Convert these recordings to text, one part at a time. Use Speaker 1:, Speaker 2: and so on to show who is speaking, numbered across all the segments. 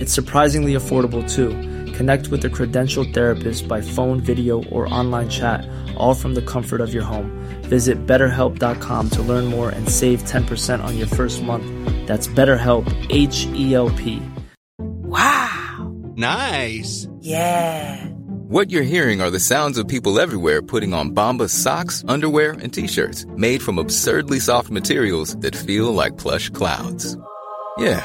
Speaker 1: It's surprisingly affordable too. Connect with a credentialed therapist by phone, video, or online chat, all from the comfort of your home. Visit betterhelp.com to learn more and save 10% on your first month. That's BetterHelp, H E L P.
Speaker 2: Wow.
Speaker 3: Nice.
Speaker 2: Yeah.
Speaker 4: What you're hearing are the sounds of people everywhere putting on Bombas socks, underwear, and t-shirts made from absurdly soft materials that feel like plush clouds. Yeah,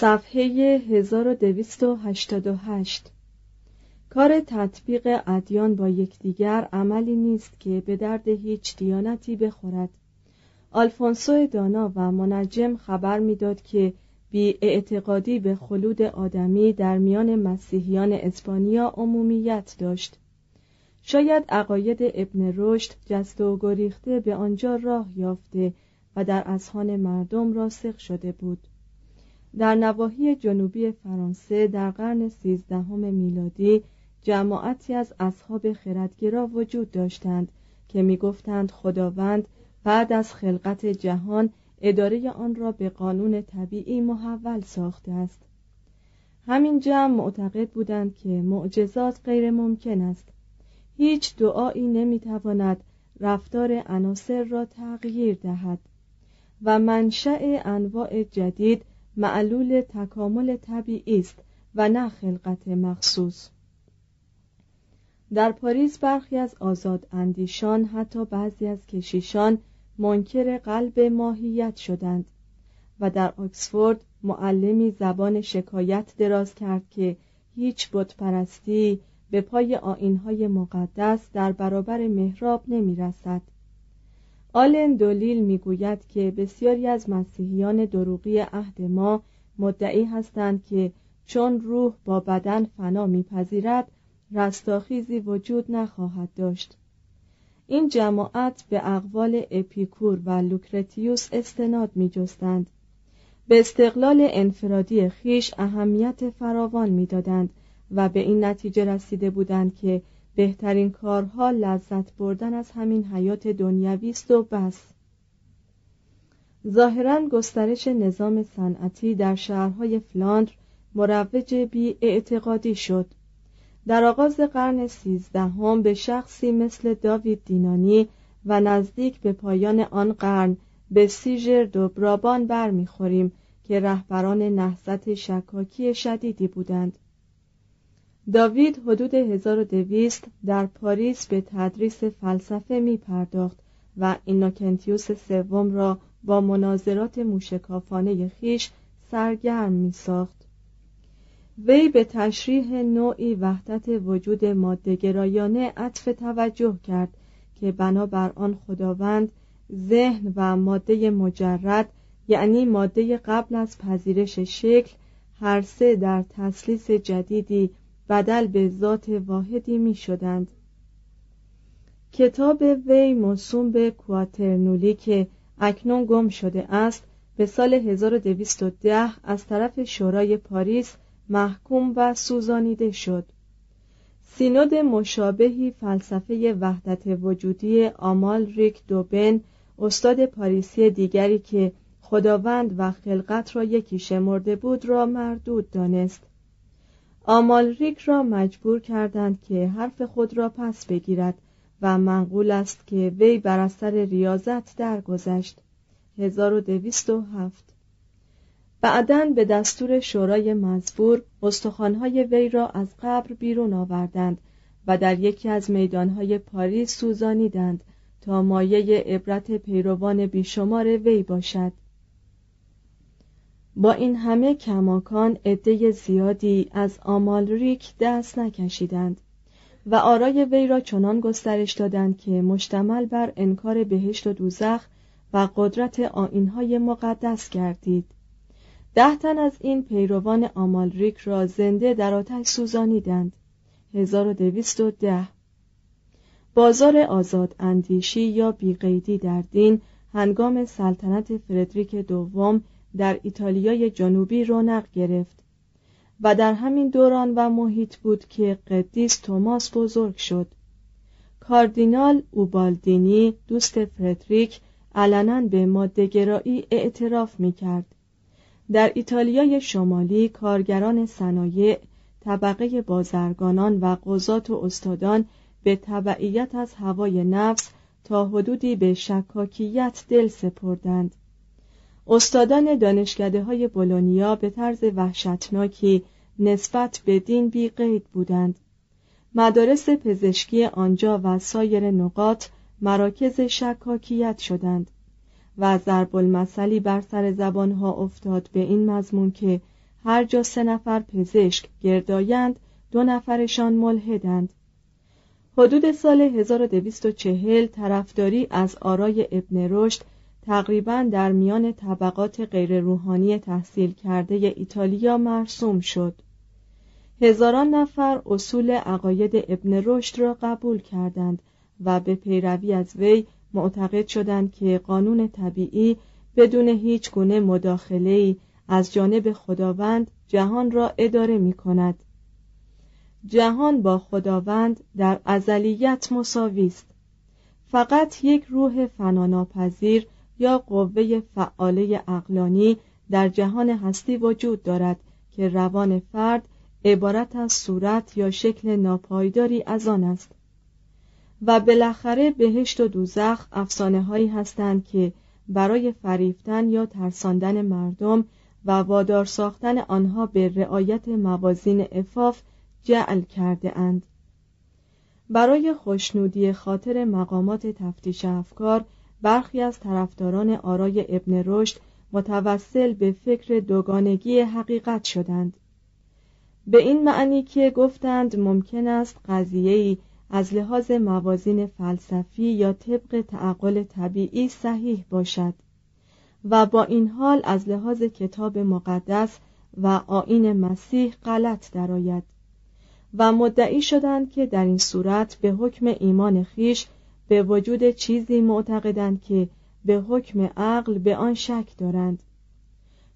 Speaker 5: صفحه 1288 کار تطبیق ادیان با یکدیگر عملی نیست که به درد هیچ دیانتی بخورد. آلفونسو دانا و منجم خبر می‌داد که بی اعتقادی به خلود آدمی در میان مسیحیان اسپانیا عمومیت داشت. شاید عقاید ابن رشد جست و گریخته به آنجا راه یافته و در اذهان مردم راسخ شده بود. در نواحی جنوبی فرانسه در قرن سیزدهم میلادی جماعتی از اصحاب خردگرا وجود داشتند که می‌گفتند خداوند بعد از خلقت جهان اداره آن را به قانون طبیعی محول ساخته است. همین جمع معتقد بودند که معجزات غیر ممکن است. هیچ دعایی نمی‌تواند رفتار عناصر را تغییر دهد و منشأ انواع جدید معلول تکامل طبیعی است و نه خلقت مخصوص در پاریس برخی از آزاد اندیشان حتی بعضی از کشیشان منکر قلب ماهیت شدند و در آکسفورد معلمی زبان شکایت دراز کرد که هیچ بتپرستی به پای آینهای مقدس در برابر محراب نمی رسد. آلن دولیل می‌گوید که بسیاری از مسیحیان دروغی عهد ما مدعی هستند که چون روح با بدن فنا میپذیرد رستاخیزی وجود نخواهد داشت این جماعت به اقوال اپیکور و لوکرتیوس استناد می جستند. به استقلال انفرادی خیش اهمیت فراوان می‌دادند و به این نتیجه رسیده بودند که بهترین کارها لذت بردن از همین حیات دنیوی است و بس. ظاهرا گسترش نظام صنعتی در شهرهای فلاندر مروج بی اعتقادی شد. در آغاز قرن سیزدهم به شخصی مثل داوید دینانی و نزدیک به پایان آن قرن به سیژر دو برابان برمیخوریم که رهبران نهضت شکاکی شدیدی بودند. داوید حدود 1200 در پاریس به تدریس فلسفه می پرداخت و اینوکنتیوس سوم را با مناظرات موشکافانه خیش سرگرم می ساخت. وی به تشریح نوعی وحدت وجود مادهگرایانه عطف توجه کرد که بنابر آن خداوند ذهن و ماده مجرد یعنی ماده قبل از پذیرش شکل هر سه در تسلیس جدیدی بدل به ذات واحدی می شدند کتاب وی موسوم به کواترنولی که اکنون گم شده است به سال 1210 از طرف شورای پاریس محکوم و سوزانیده شد. سینود مشابهی فلسفه وحدت وجودی آمال ریک دوبن استاد پاریسی دیگری که خداوند و خلقت را یکی شمرده بود را مردود دانست. آمالریک را مجبور کردند که حرف خود را پس بگیرد و منقول است که وی بر اثر ریاضت درگذشت. 1207 بعدا به دستور شورای مزبور استخوانهای وی را از قبر بیرون آوردند و در یکی از میدانهای پاریس سوزانیدند تا مایه عبرت پیروان بیشمار وی باشد. با این همه کماکان عده زیادی از آمالریک دست نکشیدند و آرای وی را چنان گسترش دادند که مشتمل بر انکار بهشت و دوزخ و قدرت آینهای مقدس گردید. ده تن از این پیروان آمالریک را زنده در آتش سوزانیدند. 1210 بازار آزاد اندیشی یا بیقیدی در دین هنگام سلطنت فردریک دوم در ایتالیای جنوبی رونق گرفت و در همین دوران و محیط بود که قدیس توماس بزرگ شد. کاردینال اوبالدینی دوست فردریک علنا به مادهگرایی اعتراف می کرد در ایتالیای شمالی کارگران صنایع طبقه بازرگانان و قضات و استادان به تبعیت از هوای نفس تا حدودی به شکاکیت دل سپردند. استادان دانشکده های بولونیا به طرز وحشتناکی نسبت به دین بی قید بودند. مدارس پزشکی آنجا و سایر نقاط مراکز شکاکیت شدند و ضرب المثلی بر سر زبانها افتاد به این مضمون که هر جا سه نفر پزشک گردایند دو نفرشان ملحدند. حدود سال 1240 طرفداری از آرای ابن رشد تقریبا در میان طبقات غیر روحانی تحصیل کرده ایتالیا مرسوم شد هزاران نفر اصول عقاید ابن رشد را قبول کردند و به پیروی از وی معتقد شدند که قانون طبیعی بدون هیچ گونه مداخله از جانب خداوند جهان را اداره می کند. جهان با خداوند در ازلیت مساوی است. فقط یک روح فناناپذیر یا قوه فعاله اقلانی در جهان هستی وجود دارد که روان فرد عبارت از صورت یا شکل ناپایداری از آن است و بالاخره بهشت و دوزخ افسانه هایی هستند که برای فریفتن یا ترساندن مردم و وادار ساختن آنها به رعایت موازین افاف جعل کرده اند. برای خوشنودی خاطر مقامات تفتیش افکار برخی از طرفداران آرای ابن رشد متوسل به فکر دوگانگی حقیقت شدند. به این معنی که گفتند ممکن است قضیه‌ای از لحاظ موازین فلسفی یا طبق تعقل طبیعی صحیح باشد و با این حال از لحاظ کتاب مقدس و آین مسیح غلط درآید و مدعی شدند که در این صورت به حکم ایمان خیش به وجود چیزی معتقدند که به حکم عقل به آن شک دارند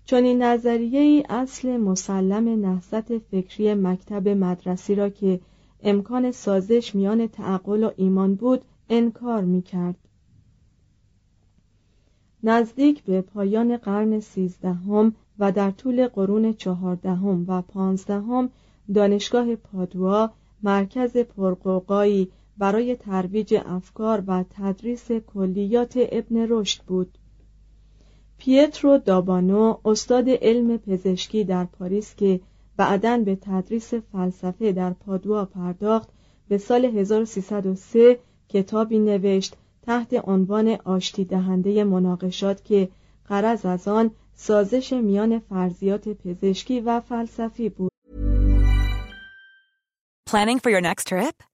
Speaker 5: چون این نظریه ای اصل مسلم نهضت فکری مکتب مدرسی را که امکان سازش میان تعقل و ایمان بود انکار می کرد. نزدیک به پایان قرن سیزدهم و در طول قرون چهاردهم و پانزدهم دانشگاه پادوا مرکز پرقوقایی برای ترویج افکار و تدریس کلیات ابن رشد بود پیترو دابانو استاد علم پزشکی در پاریس که بعدا به تدریس فلسفه در پادوا پرداخت به سال 1303 کتابی نوشت تحت عنوان آشتی دهنده مناقشات که قرض از آن سازش میان فرضیات پزشکی و فلسفی بود.
Speaker 3: Planning for your next trip?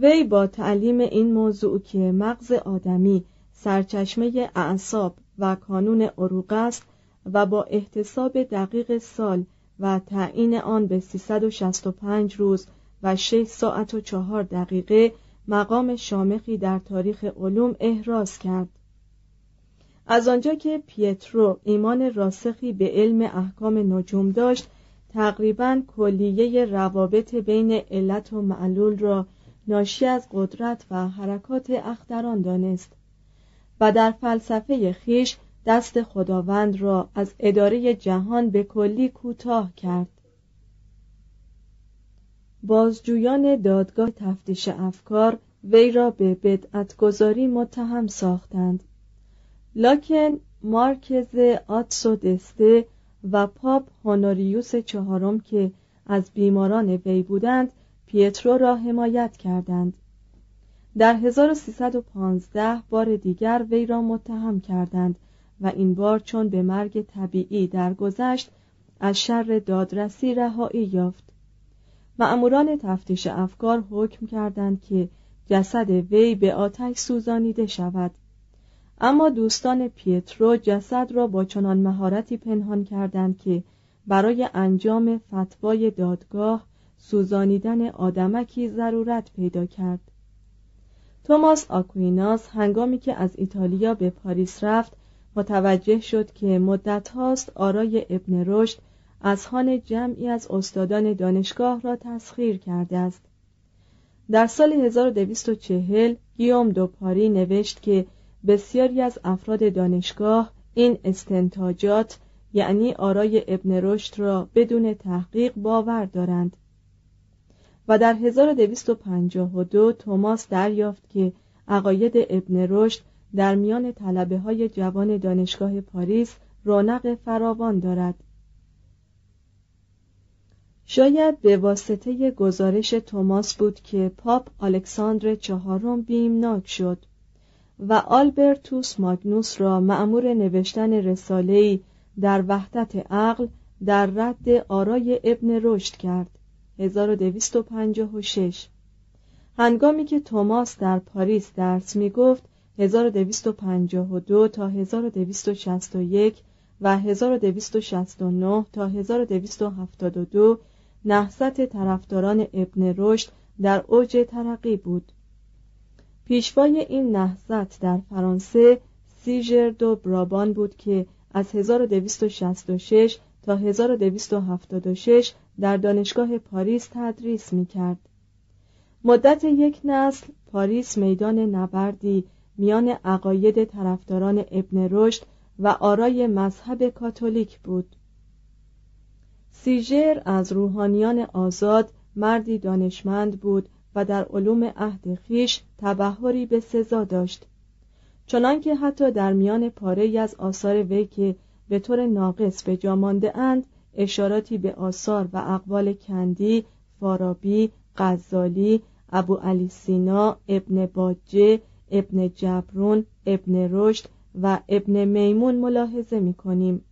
Speaker 5: وی با تعلیم این موضوع که مغز آدمی سرچشمه اعصاب و کانون عروق است و با احتساب دقیق سال و تعیین آن به 365 روز و 6 ساعت و 4 دقیقه مقام شامخی در تاریخ علوم احراز کرد. از آنجا که پیترو ایمان راسخی به علم احکام نجوم داشت تقریبا کلیه روابط بین علت و معلول را ناشی از قدرت و حرکات اختران دانست و در فلسفه خیش دست خداوند را از اداره جهان به کلی کوتاه کرد. بازجویان دادگاه تفتیش افکار وی را به بدعتگذاری متهم ساختند. لاکن مارکز آتسو دسته و پاپ هونوریوس چهارم که از بیماران وی بودند پیترو را حمایت کردند. در 1315 بار دیگر وی را متهم کردند و این بار چون به مرگ طبیعی درگذشت از شر دادرسی رهایی یافت. مأموران تفتیش افکار حکم کردند که جسد وی به آتش سوزانیده شود. اما دوستان پیترو جسد را با چنان مهارتی پنهان کردند که برای انجام فتوای دادگاه سوزانیدن آدمکی ضرورت پیدا کرد. توماس آکویناس هنگامی که از ایتالیا به پاریس رفت متوجه شد که مدت هاست آرای ابن رشد از خان جمعی از استادان دانشگاه را تسخیر کرده است. در سال 1240 گیوم دو پاری نوشت که بسیاری از افراد دانشگاه این استنتاجات یعنی آرای ابن رشد را بدون تحقیق باور دارند. و در 1252 توماس دریافت که عقاید ابن رشد در میان طلبه های جوان دانشگاه پاریس رونق فراوان دارد. شاید به واسطه گزارش توماس بود که پاپ الکساندر چهارم بیمناک شد و آلبرتوس ماگنوس را مأمور نوشتن رساله‌ای در وحدت عقل در رد آرای ابن رشد کرد. 1256 هنگامی که توماس در پاریس درس می گفت 1252 تا 1261 و 1269 تا 1272 نهضت طرفداران ابن رشد در اوج ترقی بود. پیشوای این نهضت در فرانسه سیژر دو برابان بود که از 1266 تا 1276 در دانشگاه پاریس تدریس می کرد. مدت یک نسل پاریس میدان نبردی میان عقاید طرفداران ابن رشد و آرای مذهب کاتولیک بود سیژر از روحانیان آزاد مردی دانشمند بود و در علوم عهد خیش تبهری به سزا داشت چنانکه حتی در میان پاره از آثار وی که به طور ناقص به جا مانده اند اشاراتی به آثار و اقوال کندی، فارابی، غزالی، ابو علی سینا، ابن باجه، ابن جبرون، ابن رشد و ابن میمون ملاحظه می کنیم.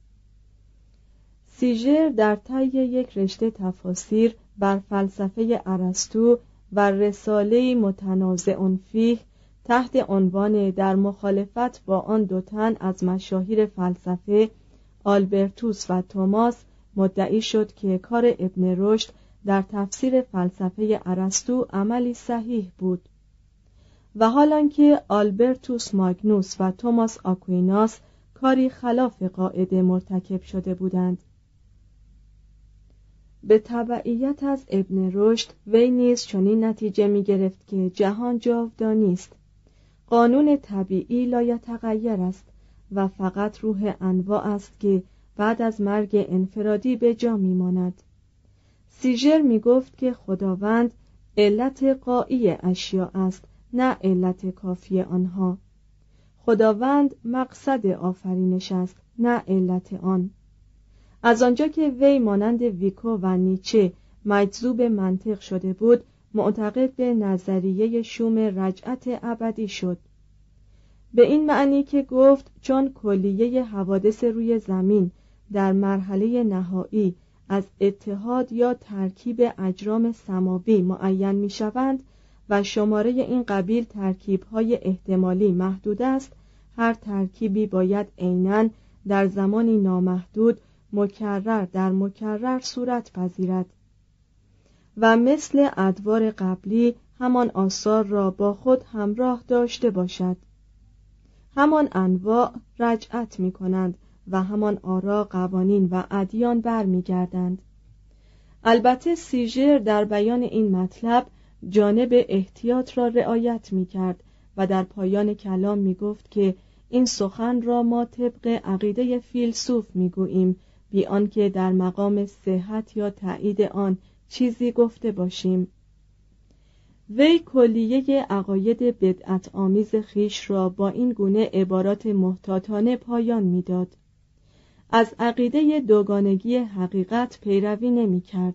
Speaker 5: سیژر در طی یک رشته تفاسیر بر فلسفه ارسطو و رساله متنازع فیه تحت عنوان در مخالفت با آن دو تن از مشاهیر فلسفه آلبرتوس و توماس مدعی شد که کار ابن رشد در تفسیر فلسفه ارسطو عملی صحیح بود و حالان که آلبرتوس ماگنوس و توماس آکویناس کاری خلاف قاعده مرتکب شده بودند. به تبعیت از ابن رشد وی نیز چنین نتیجه می گرفت که جهان جاودانی است. قانون طبیعی لایتغیر است و فقط روح انواع است که بعد از مرگ انفرادی به جا میماند. سیژر می گفت که خداوند علت قایی اشیا است نه علت کافی آنها. خداوند مقصد آفرینش است نه علت آن. از آنجا که وی مانند ویکو و نیچه مجذوب منطق شده بود معتقد به نظریه شوم رجعت ابدی شد. به این معنی که گفت چون کلیه حوادث روی زمین در مرحله نهایی از اتحاد یا ترکیب اجرام سماوی معین می شوند و شماره این قبیل ترکیب های احتمالی محدود است. هر ترکیبی باید عینا در زمانی نامحدود مکرر در مکرر صورت پذیرد و مثل ادوار قبلی همان آثار را با خود همراه داشته باشد. همان انواع رجعت می کنند و همان آرا قوانین و ادیان برمیگردند. البته سیژر در بیان این مطلب جانب احتیاط را رعایت می کرد و در پایان کلام می گفت که این سخن را ما طبق عقیده فیلسوف می گوییم بی آنکه در مقام صحت یا تایید آن چیزی گفته باشیم. وی کلیه عقاید بدعت آمیز خیش را با این گونه عبارات محتاطانه پایان می‌داد. از عقیده دوگانگی حقیقت پیروی نمی کرد.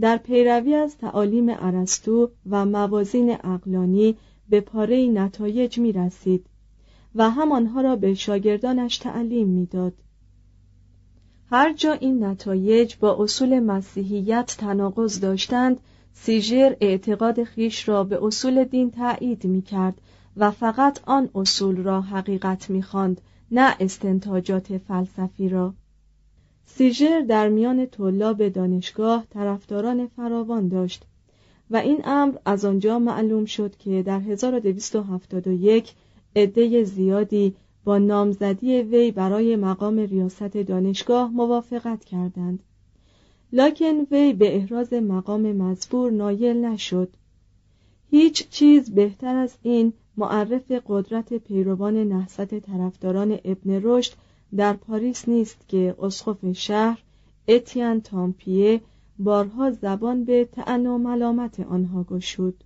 Speaker 5: در پیروی از تعالیم ارسطو و موازین اقلانی به پاره نتایج می رسید و همانها را به شاگردانش تعلیم می‌داد. هر جا این نتایج با اصول مسیحیت تناقض داشتند سیژر اعتقاد خیش را به اصول دین تایید می کرد و فقط آن اصول را حقیقت می خواند نه استنتاجات فلسفی را. سیژر در میان طلاب دانشگاه طرفداران فراوان داشت و این امر از آنجا معلوم شد که در 1271 عده زیادی با نامزدی وی برای مقام ریاست دانشگاه موافقت کردند. لکن وی به احراز مقام مزبور نایل نشد. هیچ چیز بهتر از این معرف قدرت پیروان نهضت طرفداران ابن رشد در پاریس نیست که اسقف شهر اتیان تامپیه بارها زبان به تعن و ملامت آنها گشود.